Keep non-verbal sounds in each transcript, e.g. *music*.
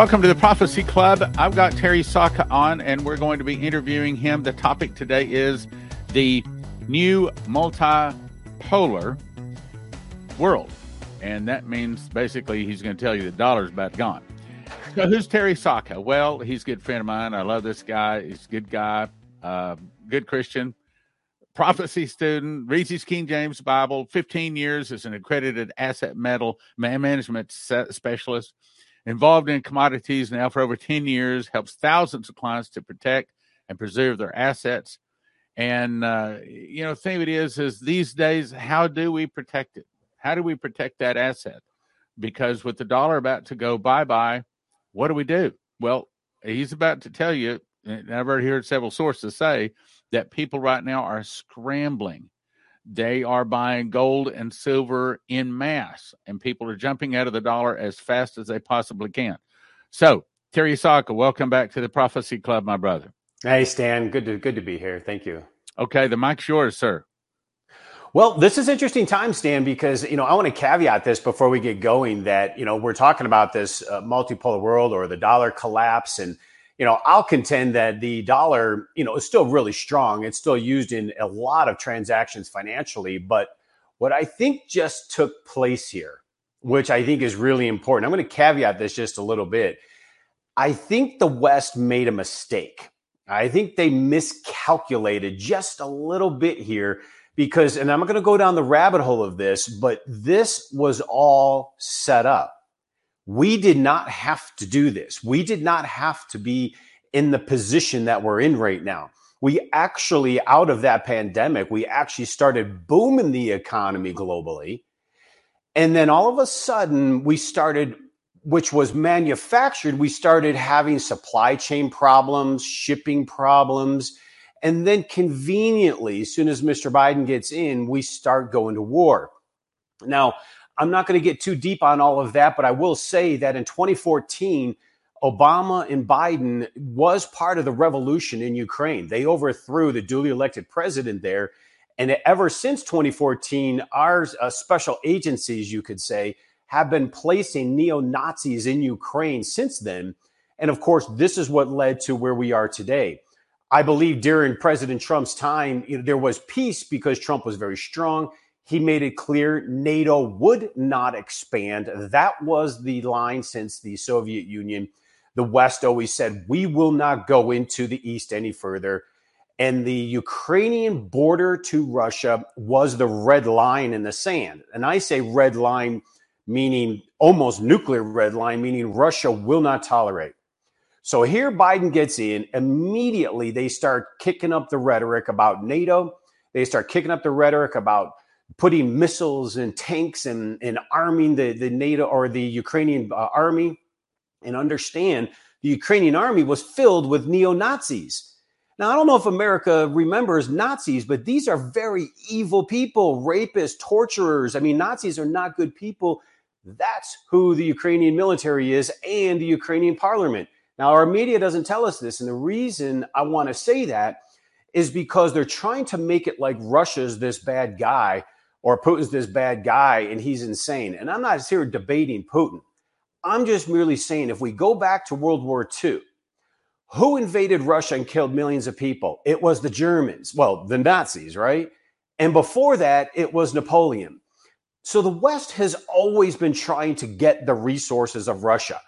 Welcome to the Prophecy Club. I've got Terry Sacka on, and we're going to be interviewing him. The topic today is the new multipolar world. And that means basically he's going to tell you the dollar's about gone. So, who's Terry Sacka? Well, he's a good friend of mine. I love this guy. He's a good guy, uh, good Christian, prophecy student, reads his King James Bible, 15 years as an accredited asset metal management specialist involved in commodities now for over 10 years, helps thousands of clients to protect and preserve their assets. And, uh, you know, the thing it is, is these days, how do we protect it? How do we protect that asset? Because with the dollar about to go bye bye, what do we do? Well, he's about to tell you, and I've already heard several sources say that people right now are scrambling they are buying gold and silver in mass, and people are jumping out of the dollar as fast as they possibly can. So, Terry Sacka, welcome back to the Prophecy Club, my brother. Hey, Stan. Good to good to be here. Thank you. Okay, the mic's yours, sir. Well, this is interesting time, Stan, because you know I want to caveat this before we get going that you know we're talking about this uh, multipolar world or the dollar collapse, and you know, I'll contend that the dollar, you know, is still really strong. It's still used in a lot of transactions financially. But what I think just took place here, which I think is really important, I'm going to caveat this just a little bit. I think the West made a mistake. I think they miscalculated just a little bit here because, and I'm going to go down the rabbit hole of this, but this was all set up. We did not have to do this. We did not have to be in the position that we're in right now. We actually, out of that pandemic, we actually started booming the economy globally. And then all of a sudden, we started, which was manufactured, we started having supply chain problems, shipping problems. And then conveniently, as soon as Mr. Biden gets in, we start going to war. Now, I'm not going to get too deep on all of that, but I will say that in 2014, Obama and Biden was part of the revolution in Ukraine. They overthrew the duly elected president there. And ever since 2014, our uh, special agencies, you could say, have been placing neo Nazis in Ukraine since then. And of course, this is what led to where we are today. I believe during President Trump's time, you know, there was peace because Trump was very strong. He made it clear NATO would not expand. That was the line since the Soviet Union. The West always said, we will not go into the East any further. And the Ukrainian border to Russia was the red line in the sand. And I say red line, meaning almost nuclear red line, meaning Russia will not tolerate. So here Biden gets in. Immediately, they start kicking up the rhetoric about NATO. They start kicking up the rhetoric about putting missiles and tanks and, and arming the, the NATO or the Ukrainian uh, army and understand the Ukrainian army was filled with neo Nazis. Now, I don't know if America remembers Nazis, but these are very evil people, rapists, torturers. I mean, Nazis are not good people. That's who the Ukrainian military is and the Ukrainian parliament. Now, our media doesn't tell us this. And the reason I want to say that is because they're trying to make it like Russia's this bad guy or Putin's this bad guy and he's insane. And I'm not here debating Putin. I'm just merely saying if we go back to World War II, who invaded Russia and killed millions of people? It was the Germans, well, the Nazis, right? And before that, it was Napoleon. So the West has always been trying to get the resources of Russia.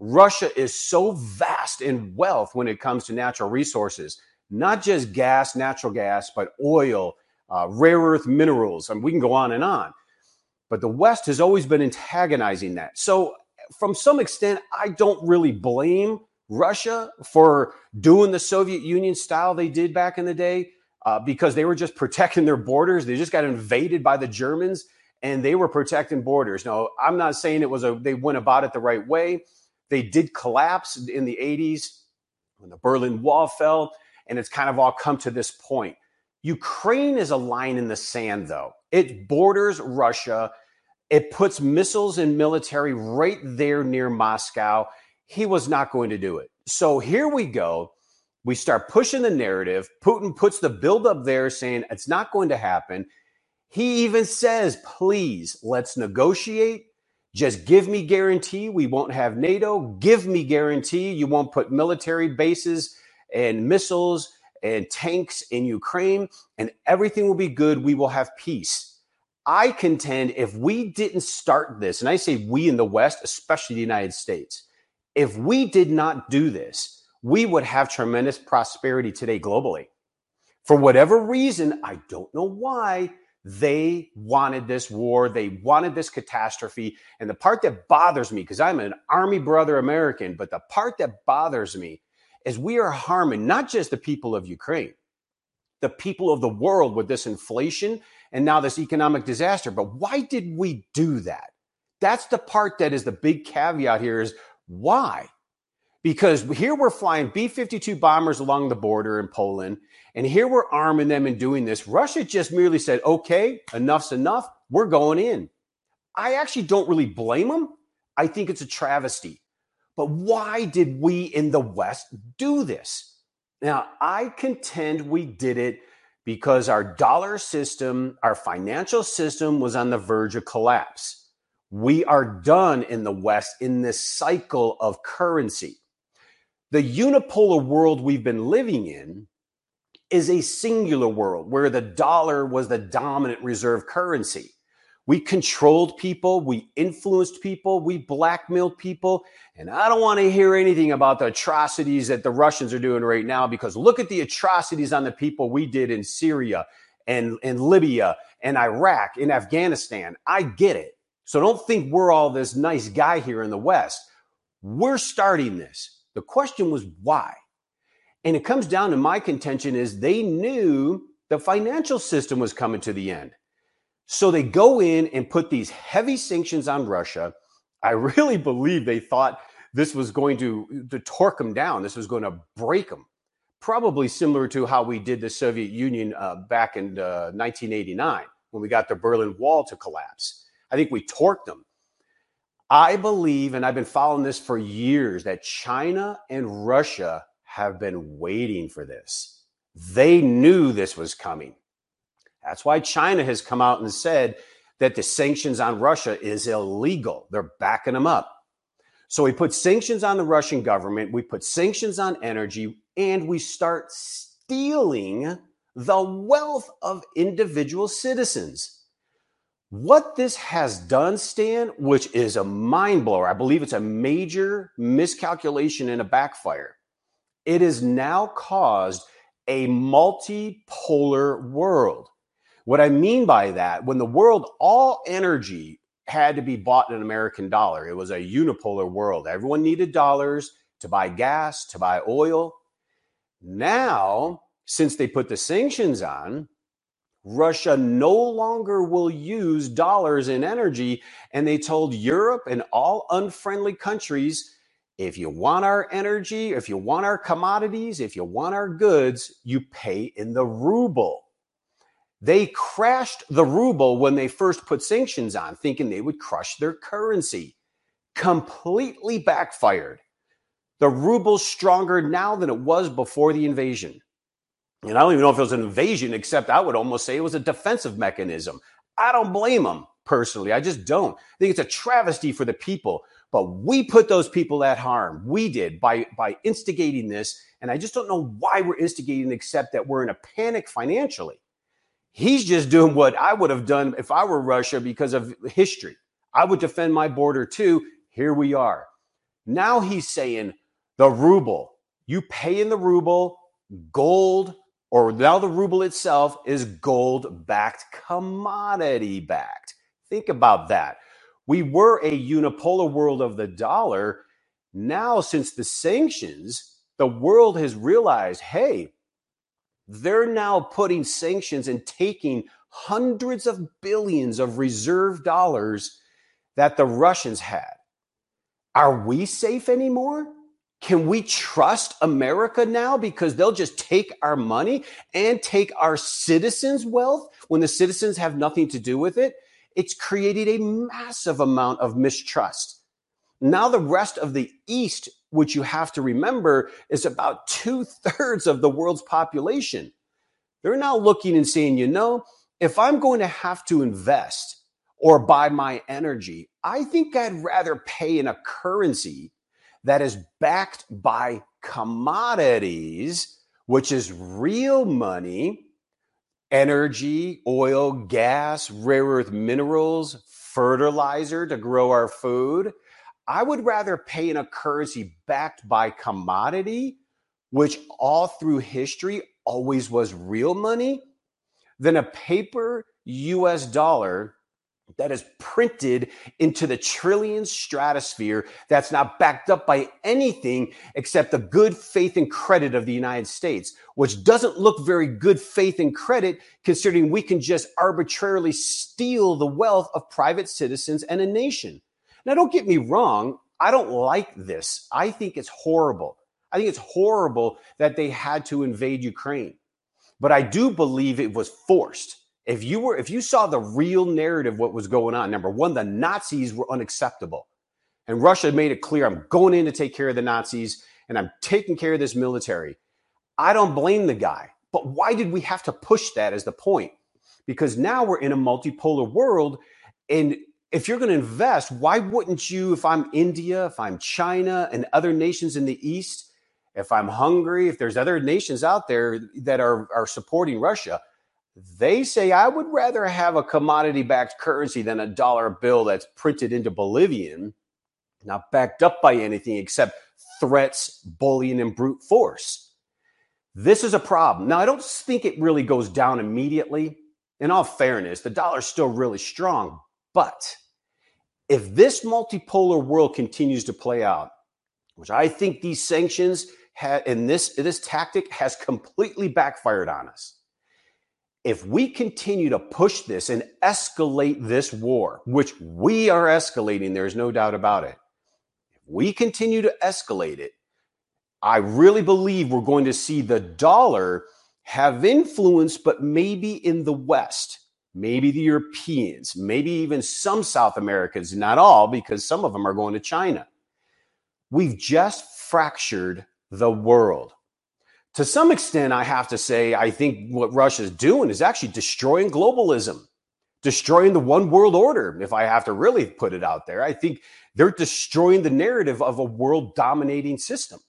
Russia is so vast in wealth when it comes to natural resources, not just gas, natural gas, but oil, uh, rare earth minerals, and we can go on and on. But the West has always been antagonizing that. So, from some extent, I don't really blame Russia for doing the Soviet Union style they did back in the day uh, because they were just protecting their borders. They just got invaded by the Germans and they were protecting borders. Now, I'm not saying it was a they went about it the right way. They did collapse in the 80s when the Berlin Wall fell, and it's kind of all come to this point. Ukraine is a line in the sand, though. It borders Russia. It puts missiles and military right there near Moscow. He was not going to do it. So here we go. We start pushing the narrative. Putin puts the buildup there saying it's not going to happen. He even says, please, let's negotiate. Just give me guarantee we won't have NATO. Give me guarantee you won't put military bases and missiles and tanks in Ukraine, and everything will be good. We will have peace. I contend if we didn't start this, and I say we in the West, especially the United States, if we did not do this, we would have tremendous prosperity today globally. For whatever reason, I don't know why, they wanted this war. They wanted this catastrophe. And the part that bothers me, because I'm an Army brother American, but the part that bothers me is we are harming not just the people of Ukraine, the people of the world with this inflation and now this economic disaster. But why did we do that? That's the part that is the big caveat here is why? Because here we're flying B 52 bombers along the border in Poland, and here we're arming them and doing this. Russia just merely said, okay, enough's enough. We're going in. I actually don't really blame them. I think it's a travesty. But why did we in the West do this? Now, I contend we did it because our dollar system, our financial system was on the verge of collapse. We are done in the West in this cycle of currency. The unipolar world we've been living in is a singular world where the dollar was the dominant reserve currency. We controlled people, we influenced people, we blackmailed people. And I don't want to hear anything about the atrocities that the Russians are doing right now because look at the atrocities on the people we did in Syria and, and Libya and Iraq and Afghanistan. I get it. So don't think we're all this nice guy here in the West. We're starting this. The question was why? And it comes down to my contention is they knew the financial system was coming to the end. So they go in and put these heavy sanctions on Russia. I really believe they thought this was going to, to torque them down. This was going to break them. Probably similar to how we did the Soviet Union uh, back in uh, 1989 when we got the Berlin Wall to collapse. I think we torqued them. I believe, and I've been following this for years, that China and Russia have been waiting for this. They knew this was coming. That's why China has come out and said that the sanctions on Russia is illegal. They're backing them up. So we put sanctions on the Russian government, we put sanctions on energy, and we start stealing the wealth of individual citizens. What this has done, Stan, which is a mind blower, I believe it's a major miscalculation and a backfire. It has now caused a multipolar world. What I mean by that, when the world, all energy had to be bought in an American dollar, it was a unipolar world. Everyone needed dollars to buy gas, to buy oil. Now, since they put the sanctions on, Russia no longer will use dollars in energy. And they told Europe and all unfriendly countries if you want our energy, if you want our commodities, if you want our goods, you pay in the ruble. They crashed the ruble when they first put sanctions on, thinking they would crush their currency. Completely backfired. The ruble's stronger now than it was before the invasion. And I don't even know if it was an invasion, except I would almost say it was a defensive mechanism. I don't blame them personally. I just don't. I think it's a travesty for the people but we put those people at harm. We did by by instigating this, and I just don't know why we're instigating, except that we're in a panic financially. He's just doing what I would have done if I were Russia because of history. I would defend my border too. Here we are. Now he's saying the ruble, you pay in the ruble, gold, or now the ruble itself is gold backed, commodity backed. Think about that. We were a unipolar world of the dollar. Now, since the sanctions, the world has realized hey, they're now putting sanctions and taking hundreds of billions of reserve dollars that the Russians had. Are we safe anymore? Can we trust America now because they'll just take our money and take our citizens' wealth when the citizens have nothing to do with it? it's created a massive amount of mistrust. Now, the rest of the East, which you have to remember, is about two thirds of the world's population. They're now looking and saying, you know, if I'm going to have to invest or buy my energy, I think I'd rather pay in a currency that is backed by commodities, which is real money, energy, oil, gas, rare earth minerals, fertilizer to grow our food. I would rather pay in a currency backed by commodity, which all through history always was real money, than a paper US dollar that is printed into the trillion stratosphere that's not backed up by anything except the good faith and credit of the United States, which doesn't look very good faith and credit considering we can just arbitrarily steal the wealth of private citizens and a nation. Now, don't get me wrong. I don't like this. I think it's horrible. I think it's horrible that they had to invade Ukraine. But I do believe it was forced if you were if you saw the real narrative what was going on number one the nazis were unacceptable and russia made it clear i'm going in to take care of the nazis and i'm taking care of this military i don't blame the guy but why did we have to push that as the point because now we're in a multipolar world and if you're going to invest why wouldn't you if i'm india if i'm china and other nations in the east if i'm hungary if there's other nations out there that are, are supporting russia they say I would rather have a commodity backed currency than a dollar bill that's printed into Bolivian, not backed up by anything except threats, bullying, and brute force. This is a problem. Now, I don't think it really goes down immediately. In all fairness, the dollar's still really strong. But if this multipolar world continues to play out, which I think these sanctions and this, this tactic has completely backfired on us if we continue to push this and escalate this war, which we are escalating, there's no doubt about it. If we continue to escalate it, I really believe we're going to see the dollar have influence, but maybe in the West, maybe the Europeans, maybe even some South Americans, not all, because some of them are going to China. We've just fractured the world to some extent, I have to say, I think what Russia's doing is actually destroying globalism, destroying the one world order, if I have to really put it out there. I think they're destroying the narrative of a world dominating system.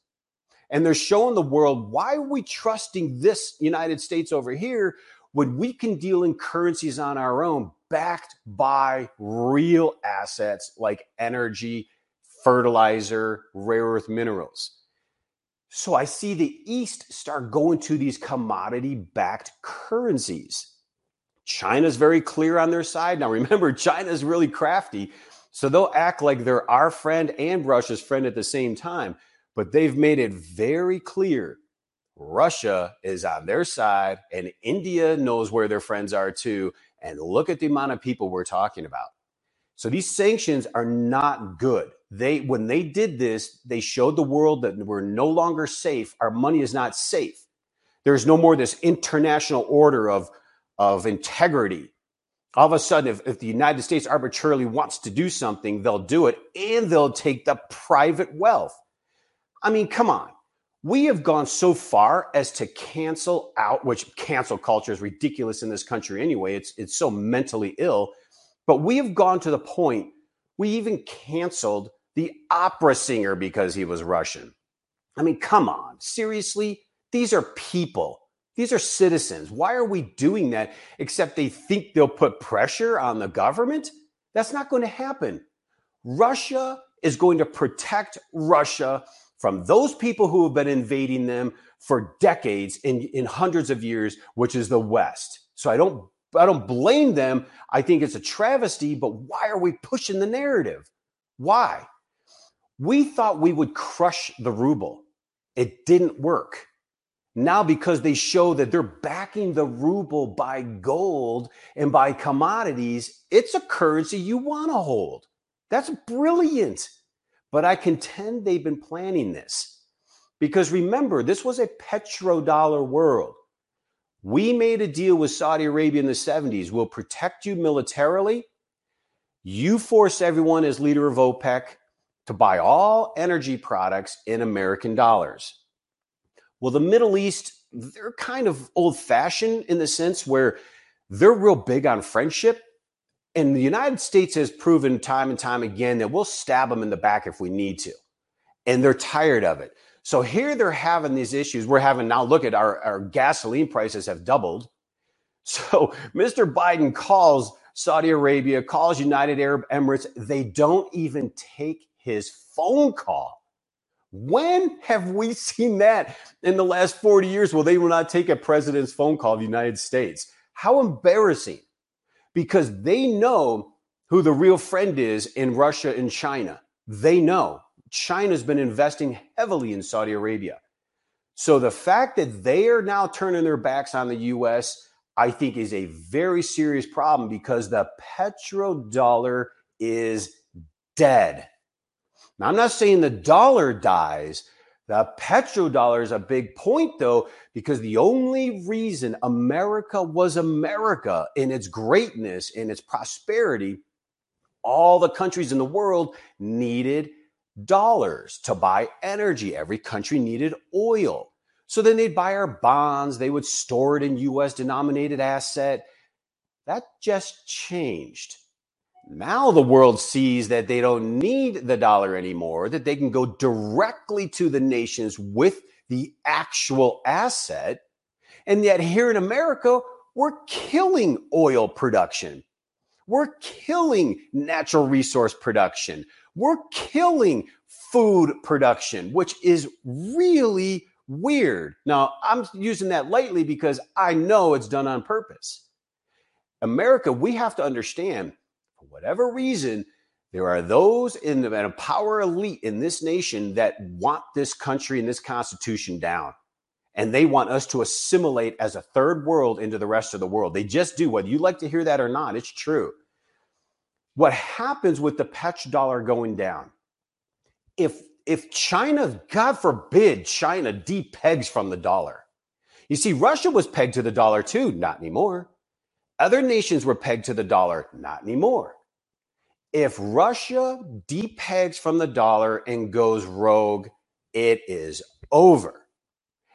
And they're showing the world why are we trusting this United States over here when we can deal in currencies on our own backed by real assets like energy, fertilizer, rare earth minerals. So I see the East start going to these commodity backed currencies. China's very clear on their side. Now, remember, *laughs* China's really crafty. So they'll act like they're our friend and Russia's friend at the same time. But they've made it very clear Russia is on their side and India knows where their friends are too. And look at the amount of people we're talking about. So these sanctions are not good. They when they did this, they showed the world that we're no longer safe. Our money is not safe. There's no more this international order of of integrity. All of a sudden, if, if the United States arbitrarily wants to do something, they'll do it and they'll take the private wealth. I mean, come on. We have gone so far as to cancel out, which cancel culture is ridiculous in this country anyway. It's it's so mentally ill but we have gone to the point we even canceled the opera singer because he was Russian. I mean, come on, seriously? These are people. These are citizens. Why are we doing that except they think they'll put pressure on the government? That's not going to happen. Russia is going to protect Russia from those people who have been invading them for decades in, in hundreds of years, which is the West. So I don't I don't blame them. I think it's a travesty, but why are we pushing the narrative? Why? We thought we would crush the ruble. It didn't work. Now, because they show that they're backing the ruble by gold and by commodities, it's a currency you want to hold. That's brilliant. But I contend they've been planning this. Because remember, this was a petrodollar world. We made a deal with Saudi Arabia in the 70s. We'll protect you militarily. You force everyone as leader of OPEC to buy all energy products in American dollars. Well, the Middle East, they're kind of old fashioned in the sense where they're real big on friendship. And the United States has proven time and time again that we'll stab them in the back if we need to. And they're tired of it. So here they're having these issues. We're having now look at our, our gasoline prices have doubled. *laughs* So Mr. Biden calls Saudi Arabia, calls United Arab Emirates. They don't even take his phone call. When have we *laughs* seen that in the last 40 years? Well, they will not take a president's phone call of the United States. How embarrassing. Because they know who the real friend is in Russia and China. They know. China's been investing heavily in Saudi Arabia. So the fact that they are now turning their backs on the US, I think is a very serious problem because the petrodollar is dead. Now, I'm not saying the dollar dies. The petrodollar is a big point, though, because the only reason America was America in its greatness, in its prosperity, all the countries in the world needed dollars to buy energy. Every country needed oil. So then they'd buy our bonds, they would store it in US denominated asset. That just changed. Now the world sees that they don't need the dollar anymore, that they can go directly to the nations with the actual asset. And yet here in America, we're killing oil production. We're killing natural resource production. We're killing food production, which is really weird. Now, I'm using that lightly because I know it's done on purpose. America, we have to understand for whatever reason, there are those in the power elite in this nation that want this country and this constitution down. And they want us to assimilate as a third world into the rest of the world. They just do, whether you like to hear that or not, it's true. What happens with the petrodollar going down? If if China, God forbid, China depegs from the dollar. You see, Russia was pegged to the dollar too, not anymore. Other nations were pegged to the dollar, not anymore. If Russia depegs from the dollar and goes rogue, it is over.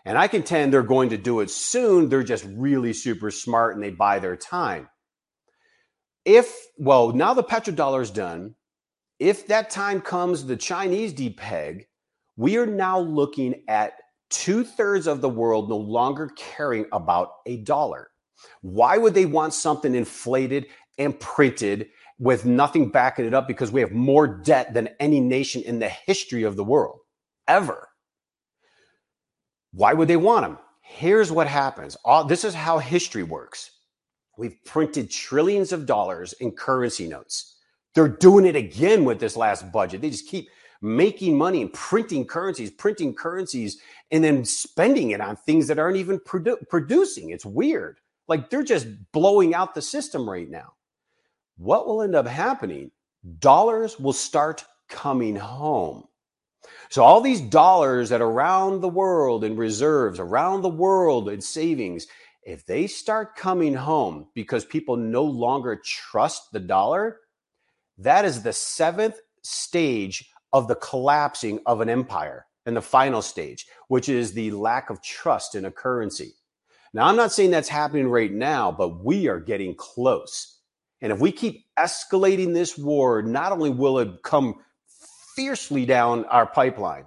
And I contend they're going to do it soon. They're just really super smart and they buy their time. If, well, now the petrodollar is done. If that time comes, the Chinese depeg, we are now looking at two thirds of the world no longer caring about a dollar. Why would they want something inflated and printed with nothing backing it up? Because we have more debt than any nation in the history of the world ever. Why would they want them? Here's what happens. All, this is how history works. We've printed trillions of dollars in currency notes. They're doing it again with this last budget. They just keep making money and printing currencies, printing currencies, and then spending it on things that aren't even produ- producing. It's weird. Like they're just blowing out the system right now. What will end up happening? Dollars will start coming home. So all these dollars that are around the world in reserves, around the world in savings, if they start coming home because people no longer trust the dollar, that is the seventh stage of the collapsing of an empire and the final stage, which is the lack of trust in a currency. Now, I'm not saying that's happening right now, but we are getting close. And if we keep escalating this war, not only will it come fiercely down our pipeline,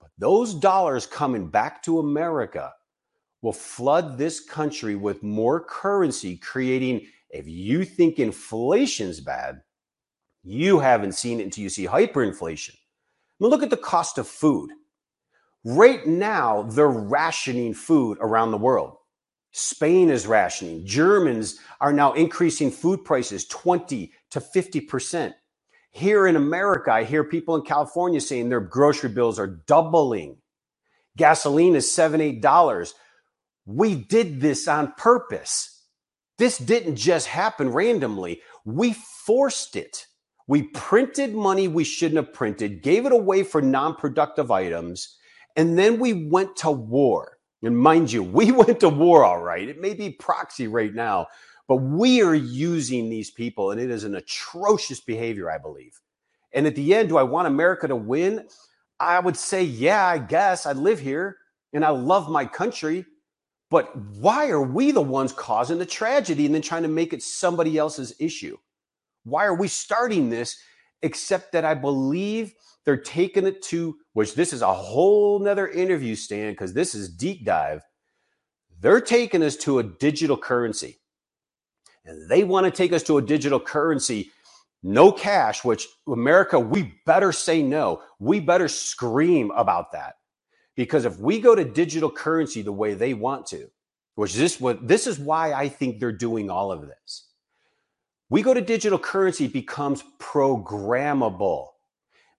but those dollars coming back to America will flood this country with more currency, creating, if you think inflation's bad, you haven't seen it until you see hyperinflation. I mean, look at the cost of food. Right now, they're rationing food around the world. Spain is rationing. Germans are now increasing food prices 20 to 50%. Here in America, I hear people in California saying their grocery bills are doubling. Gasoline is seven, eight dollars. We did this on purpose. This didn't just happen randomly. We forced it. We printed money we shouldn't have printed, gave it away for non productive items, and then we went to war. And mind you, *laughs* we went to war all right. It may be proxy right now, but we are using these people, and it is an atrocious behavior, I believe. And at the end, do I want America to win? I would say, yeah, I guess. I live here and I love my country. But why are we the ones causing the tragedy and then trying to make it somebody else's issue? Why are we starting this? Except that I believe they're taking it to, which this is a whole nother interview, Stan because this is deep dive. They're taking us to a digital currency. And they want to take us to a digital currency, no cash, which America, we better say no. We better scream about that. Because if we go to digital currency the way they want to, which this what this is why I think they're doing all of this. We go to digital currency becomes programmable.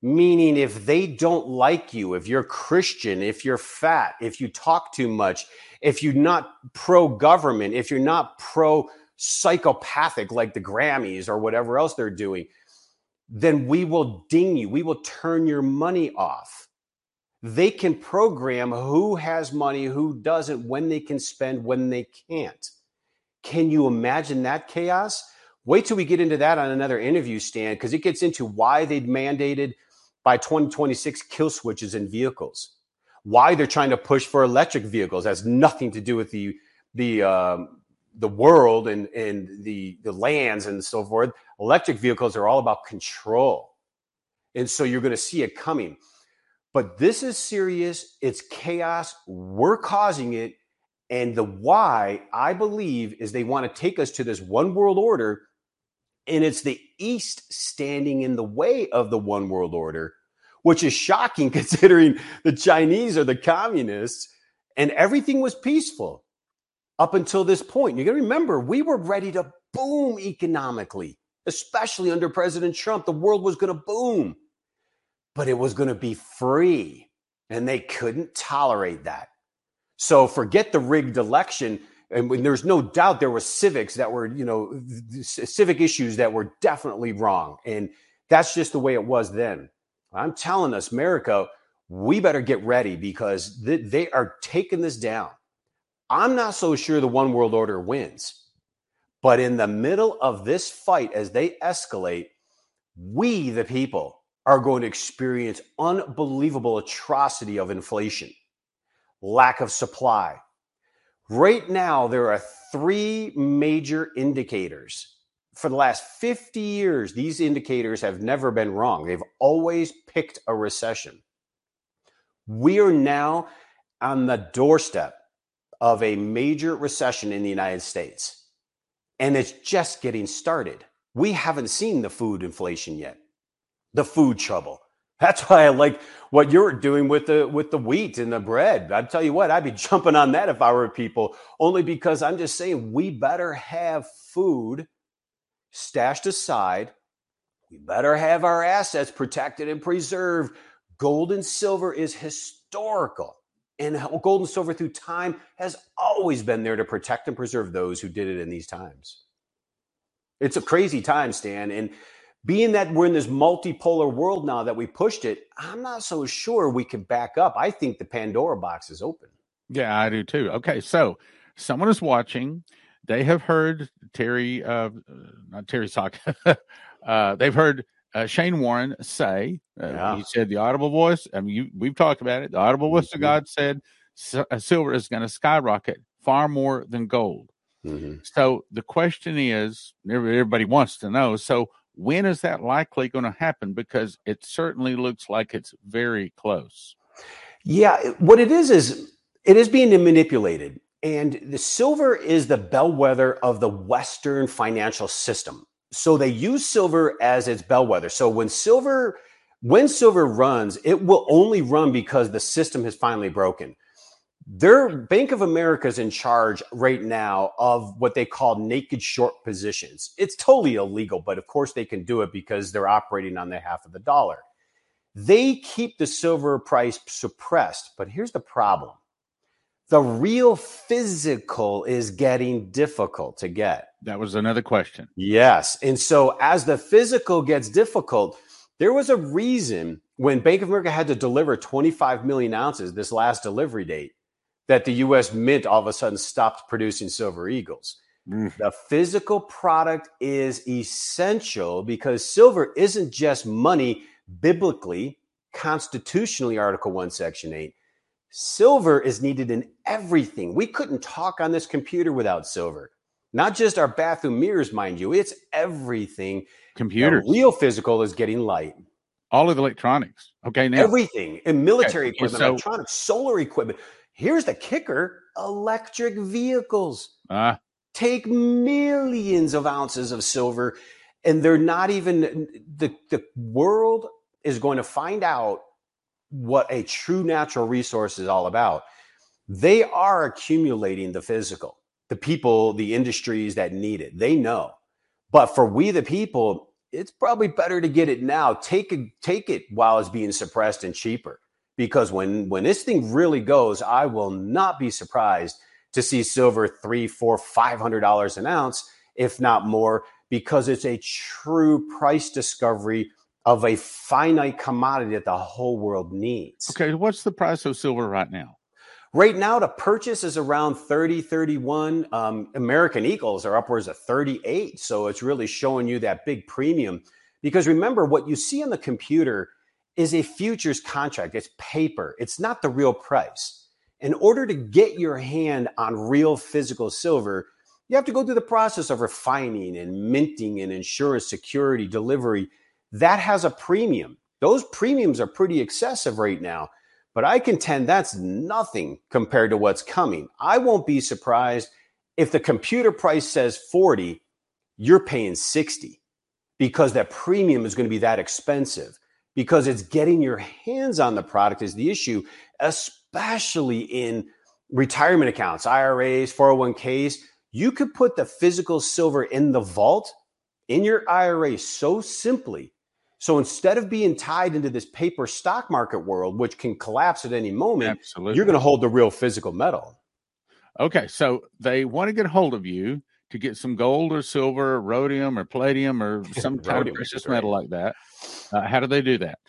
Meaning, if they don't like you, if you're Christian, if you're fat, if you talk too much, if you're not pro government, if you're not pro psychopathic like the Grammys or whatever else they're doing, then we will ding you. We will turn your money off. They can program who has money, who doesn't, when they can spend, when they can't. Can you imagine that chaos? Wait till we get into that on another interview, Stan because it gets into why they mandated by 2026 kill switches in vehicles. Why they're trying to push for electric vehicles has nothing to do with the the um, the world and and the the lands and so forth. Electric vehicles are all about control, and so you're going to see it coming. But this is serious. It's chaos. We're causing it, and the why I believe is they want to take us to this one world order and it's the East standing in the way of the one world order, which is shocking *laughs* considering the Chinese are the communists and everything was peaceful up until this point. You got to remember, we were ready to boom economically, especially under President Trump. The world was going to boom, but it was going to be free. And they couldn't tolerate that. So forget the rigged election and when there's no doubt there were civics that were you know civic issues that were definitely wrong. And that's just the way it was then. I'm telling us america we better get ready because th- they are taking this down. I'm not so sure the one world order wins but in the middle of this fight as they escalate we the people are going to experience unbelievable atrocity of inflation lack of supply Right now, there are three major indicators. For the last 50 years, these indicators have never been wrong. They've always picked a recession. We are now on the doorstep of a major recession in the United States, and it's just getting started. We haven't seen the food inflation yet, the food trouble. That's why I like what you're doing with the with the wheat and the bread. I'd tell you what, I'd be *laughs* jumping on that if I were people, only because I'm just saying we better have food stashed aside. We better have our assets protected and preserved. Gold and silver is historical. And gold and silver through time has always been there to protect and preserve those who did it in these times. It's a crazy time, Stan. And being that we're in this multipolar world now that we pushed it, I'm not so sure we can back up. I think the Pandora box is open. Yeah, I do too. Okay, so someone is watching. They have heard Terry, uh, not Terry Sock. *laughs* uh, they've heard uh, Shane Warren say, uh, yeah. he said the audible voice. I mean, you, we've talked about it. The audible voice mm-hmm. of God said uh, silver is going to skyrocket far more than gold. Mm-hmm. So the question is, everybody wants to know. So when is that likely going to happen? Because it certainly looks like it's very close. Yeah, what it is is it is being manipulated. And the silver is the bellwether of the Western financial system. So they use silver as its bellwether. So when silver when silver runs, it will only run because the system has finally broken. Their Bank of America is in charge right now of what they call naked short positions. It's totally illegal, but of course they can do it because they're operating on the half of the dollar. They keep the silver price suppressed, but here's the problem. The real physical is getting difficult to get. That was another question. Yes. And so as the physical gets difficult, there was a reason when Bank of America had to deliver 25 million ounces this last delivery date that the US Mint all of a sudden stopped producing silver eagles. Mm. The physical product is essential because silver isn't just money biblically, constitutionally, Article 1, Section 8. Silver is needed in everything. We couldn't talk on this computer without silver. not just our bathroom mirrors, mind you. It's everything. Computers. The real physical is getting light. All of the electronics. Okay, now everything and military Okay, equipment, so- electronics, solar equipment. Here's the kicker: electric vehicles uh, take millions of ounces of silver, and they're not even the the world is going to find out what a true natural resource is all about. They are accumulating the physical, the people, the industries that need it. They know. But for we the people, it's probably better to get it now. Take it, take it while it's being suppressed and cheaper. Because when when this thing really goes, I will not be surprised to see silver three, four, five hundred dollars an ounce, if not more, because it's a true price discovery of a finite commodity that the whole world needs. okay, what's the price of silver right now? Right now, the purchase is around 30, 31. Um, American Eagles are upwards of 38. So it's really showing you that big premium. Because remember, what you see on the computer is a futures contract, it's paper, it's not the real price. In order to get your hand on real physical silver, you have to go through the process of refining and minting and insurance, security, delivery. That has a premium. Those premiums are pretty excessive right now. But I contend that's nothing compared to what's coming. I won't be surprised if the computer price says 40, you're paying 60 because that premium is going to be that expensive because it's getting your hands on the product is the issue, especially in retirement accounts, IRAs, 401ks. You could put the physical silver in the vault in your IRA so simply so instead of being tied into this paper stock market world, which can collapse at any moment, Absolutely. you're going to hold the real physical metal. Okay, so they want to get a hold of you to get some gold or silver, or rhodium or palladium or *laughs* some kind of precious right. metal like that. Uh, how do they do that?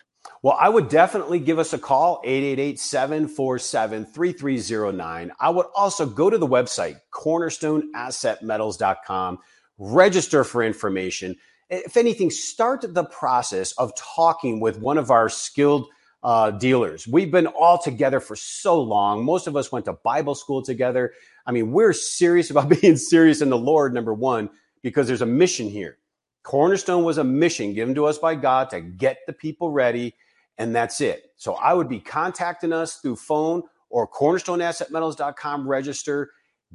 Well, I would definitely give us a call, 888-747-3309. I would also go to the website, cornerstoneassetmetals.com, register for information. If anything, start the process of talking with one of our skilled uh, dealers. We've been all together for so long. Most of us went to Bible school together. I mean, we're serious about *laughs* being serious in the Lord, number one, because there's a mission here. Cornerstone was a mission given to us by God to get the people ready, and that's it. So I would be contacting us through phone or cornerstoneassetmetals.com register.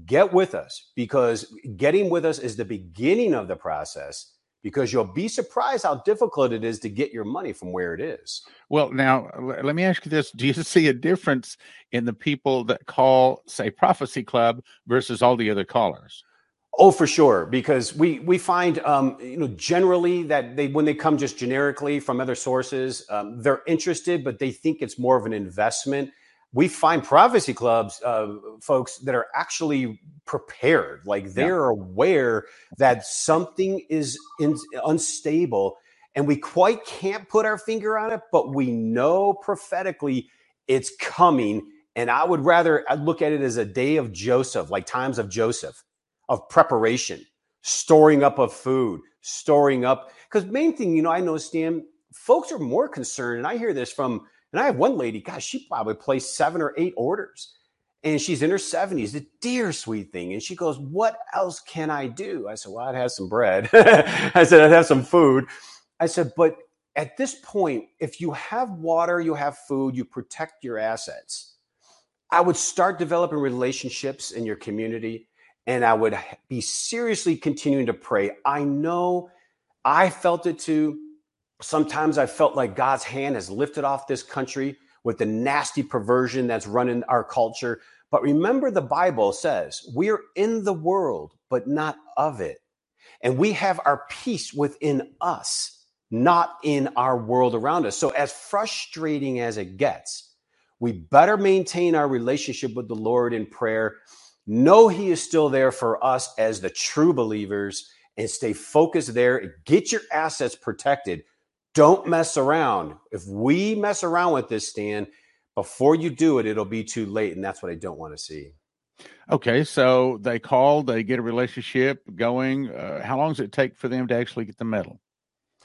Get with us because getting with us is the beginning of the process because you'll be surprised how difficult it is to get your money from where it is. Well, now let me ask you this: *laughs* Do you see a difference in the people that call, say, Prophecy Club versus all the other callers? Oh, for sure, because we we find um, you know generally that they when they come just generically from other sources, um, they're interested, but they think it's more of an investment. We find Prophecy Club's, uh, folks that are actually prepared, like they're aware that something is in, unstable, and we quite can't put our finger on it, but we know prophetically it's coming. And I would rather I'd look at it as a day of Joseph, like times of Joseph of preparation, storing up of food, storing up. Because main thing, you know, I know, Stan, folks are more concerned, and I hear this from, and I have one lady, gosh, she probably placed seven or eight orders, and she's in her 70s, the dear sweet thing. And she goes, What else can I do? I said, Well, I'd have some bread. *laughs* I said, I'd have some food. I said, But at this point, if you have water, you have food, you protect your assets. I would start developing relationships in your community and I would be seriously continuing to pray. I know I felt it too. Sometimes I felt like God's hand has lifted off this country with the nasty perversion that's running our culture. But remember, the Bible says we're in the world, but not of it. And we have our peace within us, not in our world around us. So, as frustrating as it gets, we better maintain our relationship with the Lord in prayer know he is still there for us as the true believers and stay focused there get your assets protected don't mess around if we mess around with this stan before you do it it'll be too late and that's what i don't want to see Okay, so they call, they get a relationship going. Uh, how long does it take for them to actually get the metal?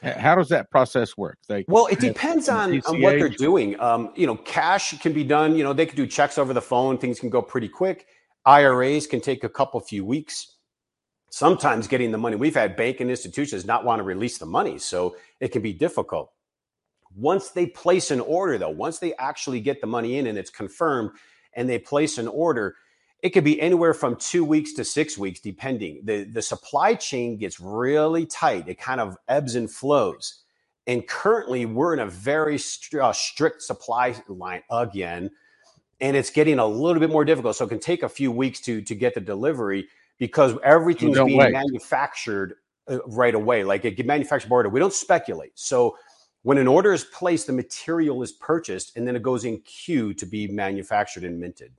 H- How does that process work? They well it depends on, on what they're doing um, you know cash can be done you know they can do checks over the phone things can go pretty quick iras can take a couple few weeks sometimes getting the money. We've had banking institutions not want to release the money, so it can be difficult. Once they place an order, though, once they actually get the money in and it's confirmed and they place an order, it could be anywhere from two weeks to six weeks, depending. The, the supply chain gets really tight, it kind of ebbs and flows. And currently, we're in a very uh, strict supply line again, and it's getting a little bit more difficult. So it can take a few weeks to to get the delivery because everything's being wait. manufactured uh, right away. Like a manufactured order, we don't speculate. So when an order is placed, the material is purchased and then it goes in queue to be manufactured and minted.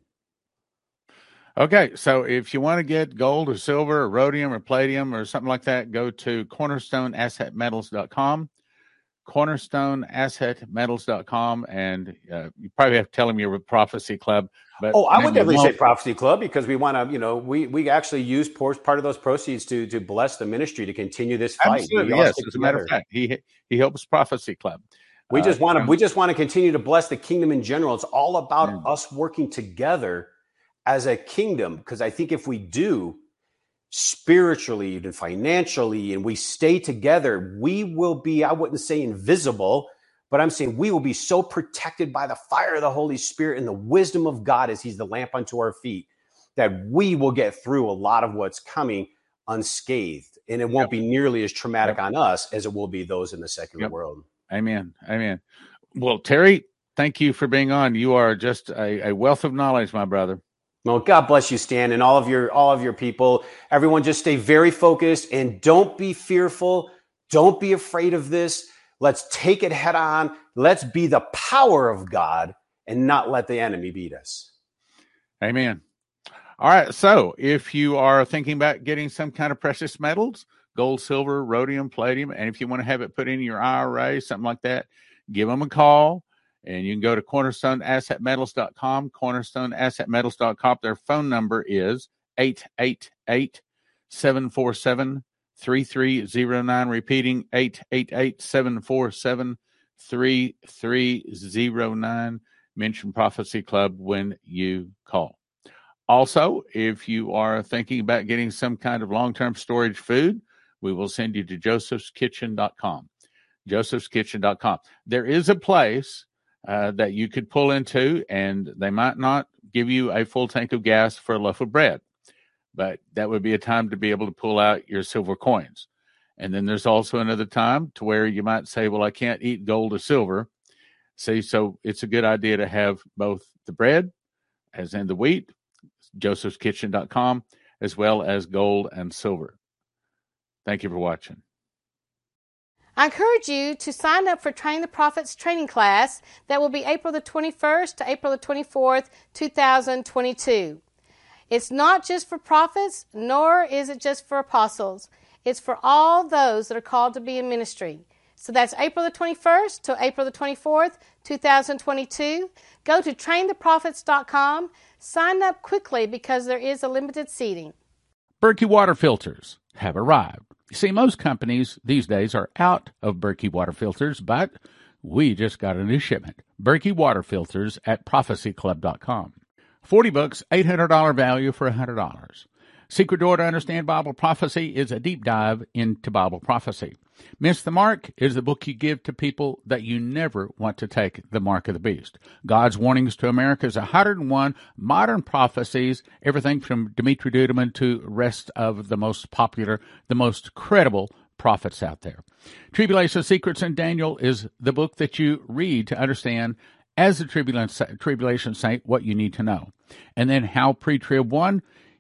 Okay, so if you want to get gold or silver or rhodium or palladium or something like that, go to cornerstoneassetmetals.com cornerstoneassetmetals.com and uh, you probably have to tell them you're with prophecy club but oh i would definitely say prophecy club because we want to you know we we actually use part of those proceeds to to bless the ministry to continue this fight. Absolutely, yes as a matter of fact he he helps prophecy club. We uh, just want to we just want to continue to bless the kingdom in general. It's all about mm. us working together as a kingdom because i think if we do spiritually and financially and we stay together, we will be, I wouldn't say invisible, but I'm saying we will be so protected by the fire of the Holy Spirit and the wisdom of God as He's the lamp unto our feet that we will get through a lot of what's coming unscathed. And it won't yep. be nearly as traumatic yep. on us as it will be those in the secular yep. world. Amen. Amen. Well, Terry, thank you for being on. You are just a, a wealth of knowledge, my brother. Well, God bless you, Stan, and all of your all of your people. Everyone, just stay very focused and don't be fearful. Don't be afraid of this. Let's take it head on. Let's be the power of God and not let the enemy beat us. Amen. All right. So, if you are thinking about getting some kind of precious metals, gold, silver, rhodium, palladium, and if you want to have it put in your IRA, something like that, give them a call. And you can go to cornerstoneassetmetals.com, cornerstoneassetmetals.com. Their phone number is 888 747 3309. Repeating 888 747 3309. Mention Prophecy Club when you call. Also, if you are thinking about getting some kind of long term storage food, we will send you to josephskitchen.com. Josephskitchen.com. There is a place uh, that you could pull into, and they might not give you a full tank of gas for a loaf of bread, but that would be a time to be able to pull out your silver coins. And then there's also another time to where you might say, Well, I can't eat gold or silver. See, so it's a good idea to have both the bread, as in the wheat, josephskitchen.com, as well as gold and silver. Thank you for watching. I encourage you to sign up for Train the Prophets training class that will be April the 21st to April the 24th, 2022. It's not just for prophets, nor is it just for apostles. It's for all those that are called to be in ministry. So that's April the 21st to April the 24th, 2022. Go to traintheprophets.com. Sign up quickly because there is a limited seating. Berkey water filters have arrived. You see, most companies these days are out of Berkey water filters, but we just got a new shipment. Berkey water filters at prophecyclub.com. 40 bucks, $800 value for $100. Secret Door to Understand Bible Prophecy is a deep dive into Bible prophecy. Miss the Mark is the book you give to people that you never want to take the mark of the beast. God's Warnings to America is 101 modern prophecies, everything from Dimitri Duduman to rest of the most popular, the most credible prophets out there. Tribulation Secrets and Daniel is the book that you read to understand as a tribulation saint what you need to know. And then how pre-trib one,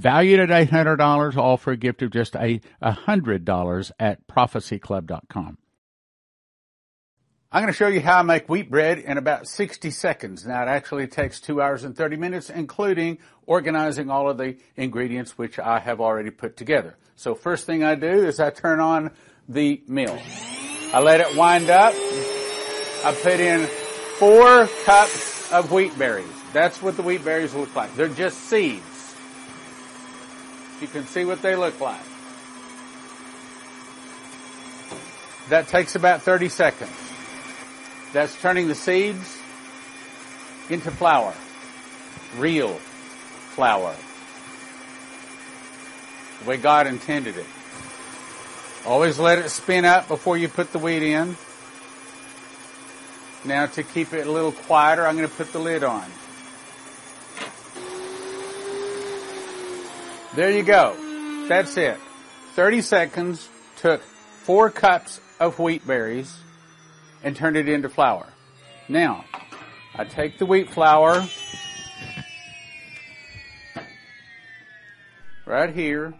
valued at $800, all for a gift of just a $100 at prophecyclub.com. I'm going to show you how I make wheat bread in about 60 seconds. Now it actually takes two hours and 30 minutes, including organizing all of the ingredients which I have already put together. So first thing I do is I turn on the mill. I let it wind up I put in four cups of wheat berries. That's what the wheat berries look like. They're just seeds. You can see what they look like. That takes about 30 seconds. That's turning the seeds into flour. Real flour. The way God intended it. Always let it spin up before you put the wheat in. Now to keep it a little quieter, I'm going to put the lid on. There you go. That's it. 30 seconds took four cups of wheat berries and turned it into flour. Now, I take the wheat flour right here.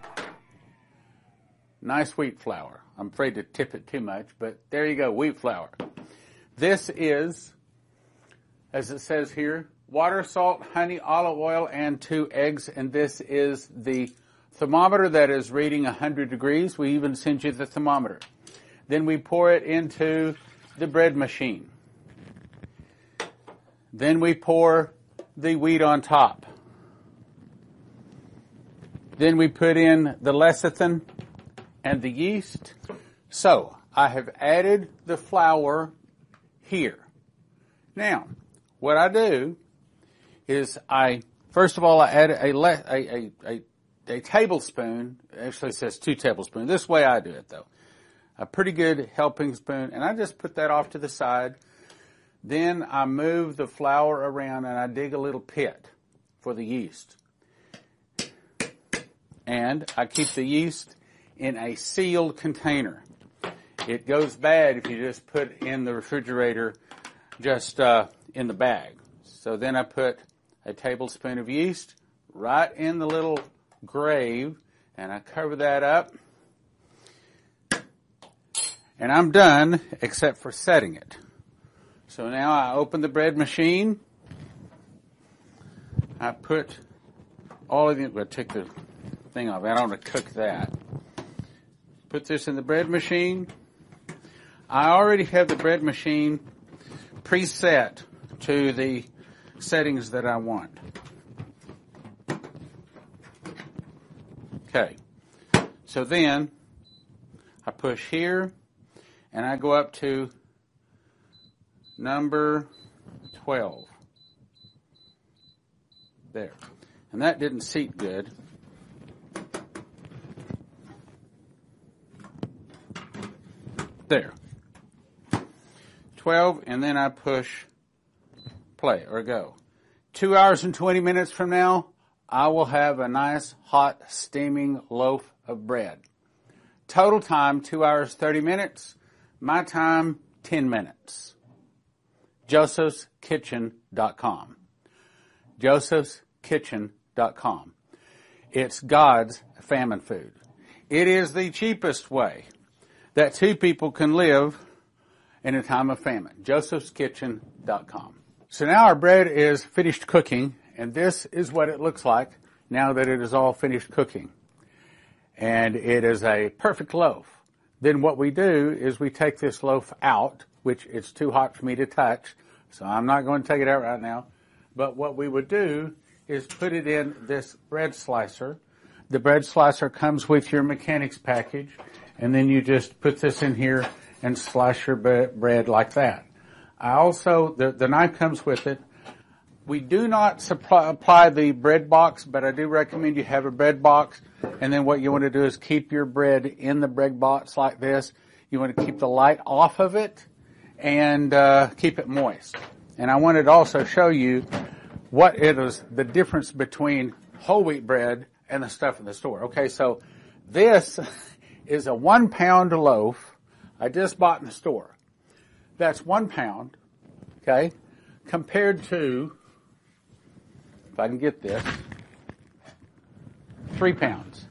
Nice wheat flour. I'm afraid to tip it too much, but there you go, wheat flour. This is, as it says here, water, salt, honey, olive oil, and two eggs. And this is the thermometer that is reading 100 degrees. We even send you the thermometer. Then we pour it into the bread machine. Then we pour the wheat on top. Then we put in the lecithin and the yeast. So I have added the flour here. Now, what I do is I, first of all, I add a, a, a, a, tablespoon, actually says two tablespoons. This way I do it though. A pretty good helping spoon, and I just put that off to the side. Then I move the flour around and I dig a little pit for the yeast. And I keep the yeast in a sealed container. It goes bad if you just put in the refrigerator just uh, in the bag. So then I put a tablespoon of yeast right in the little grave and I cover that up. And I'm done except for setting it. So now I open the bread machine. I put all of the, I take the thing off. I don't want to cook that. Put this in the bread machine. I already have the bread machine preset to the settings that I want. Okay. So then I push here and I go up to number 12. There. And that didn't seat good. There. 12, and then I push play or go. Two hours and 20 minutes from now, I will have a nice, hot, steaming loaf of bread. Total time, two hours, 30 minutes. My time, 10 minutes. josephskitchen.com. josephskitchen.com. It's God's famine food. It is the cheapest way that two people can live in a time of famine. josephskitchen.com. So now our bread is finished cooking, and this is what it looks like now that it is all finished cooking. And it is a perfect loaf. Then what we do is we take this loaf out, which it's too hot for me to touch, so I'm not going to take it out right now. But what we would do is put it in this bread slicer. The bread slicer comes with your mechanics package, and then you just put this in here and slice your bread like that. I also, the, the knife comes with it. We do not supply, apply the bread box, but I do recommend you have a bread box. And then what you want to do is keep your bread in the bread box like this. You want to keep the light off of it and uh, keep it moist. And I wanted to also show you what it is, the difference between whole wheat bread and the stuff in the store. Okay, so this *laughs* is a one pound loaf I just bought in the store. That's one pound, okay, compared to, if I can get this, three pounds.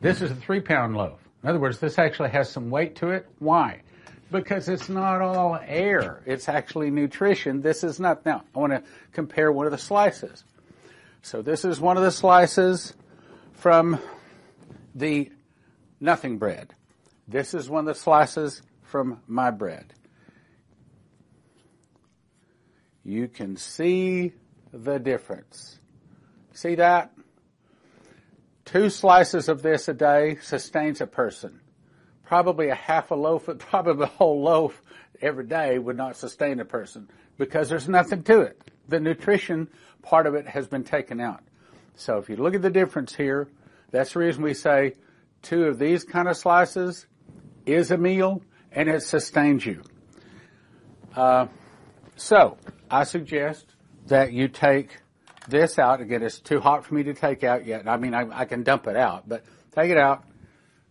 This is a three pound loaf. In other words, this actually has some weight to it. Why? Because it's not all air. It's actually nutrition. This is not, now, I want to compare one of the slices. So this is one of the slices from the nothing bread. This is one of the slices from my bread. You can see the difference. See that? Two slices of this a day sustains a person. Probably a half a loaf, *laughs* probably a whole loaf every day would not sustain a person because there's nothing to it. The nutrition part of it has been taken out. So if you look at the difference here, that's the reason we say two of these kind of slices is a meal and it sustains you. Uh, so I suggest that you take this out. Again, it's too hot for me to take out yet. I mean, I, I can dump it out, but take it out,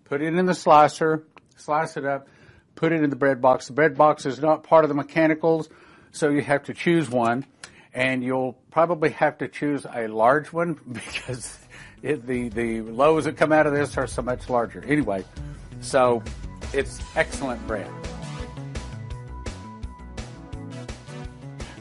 put it in the slicer, slice it up, put it in the bread box. The bread box is not part of the mechanicals, so you have to choose one, and you'll probably have to choose a large one *laughs* because it, the the loaves that come out of this are so much larger. Anyway, so it's excellent bread.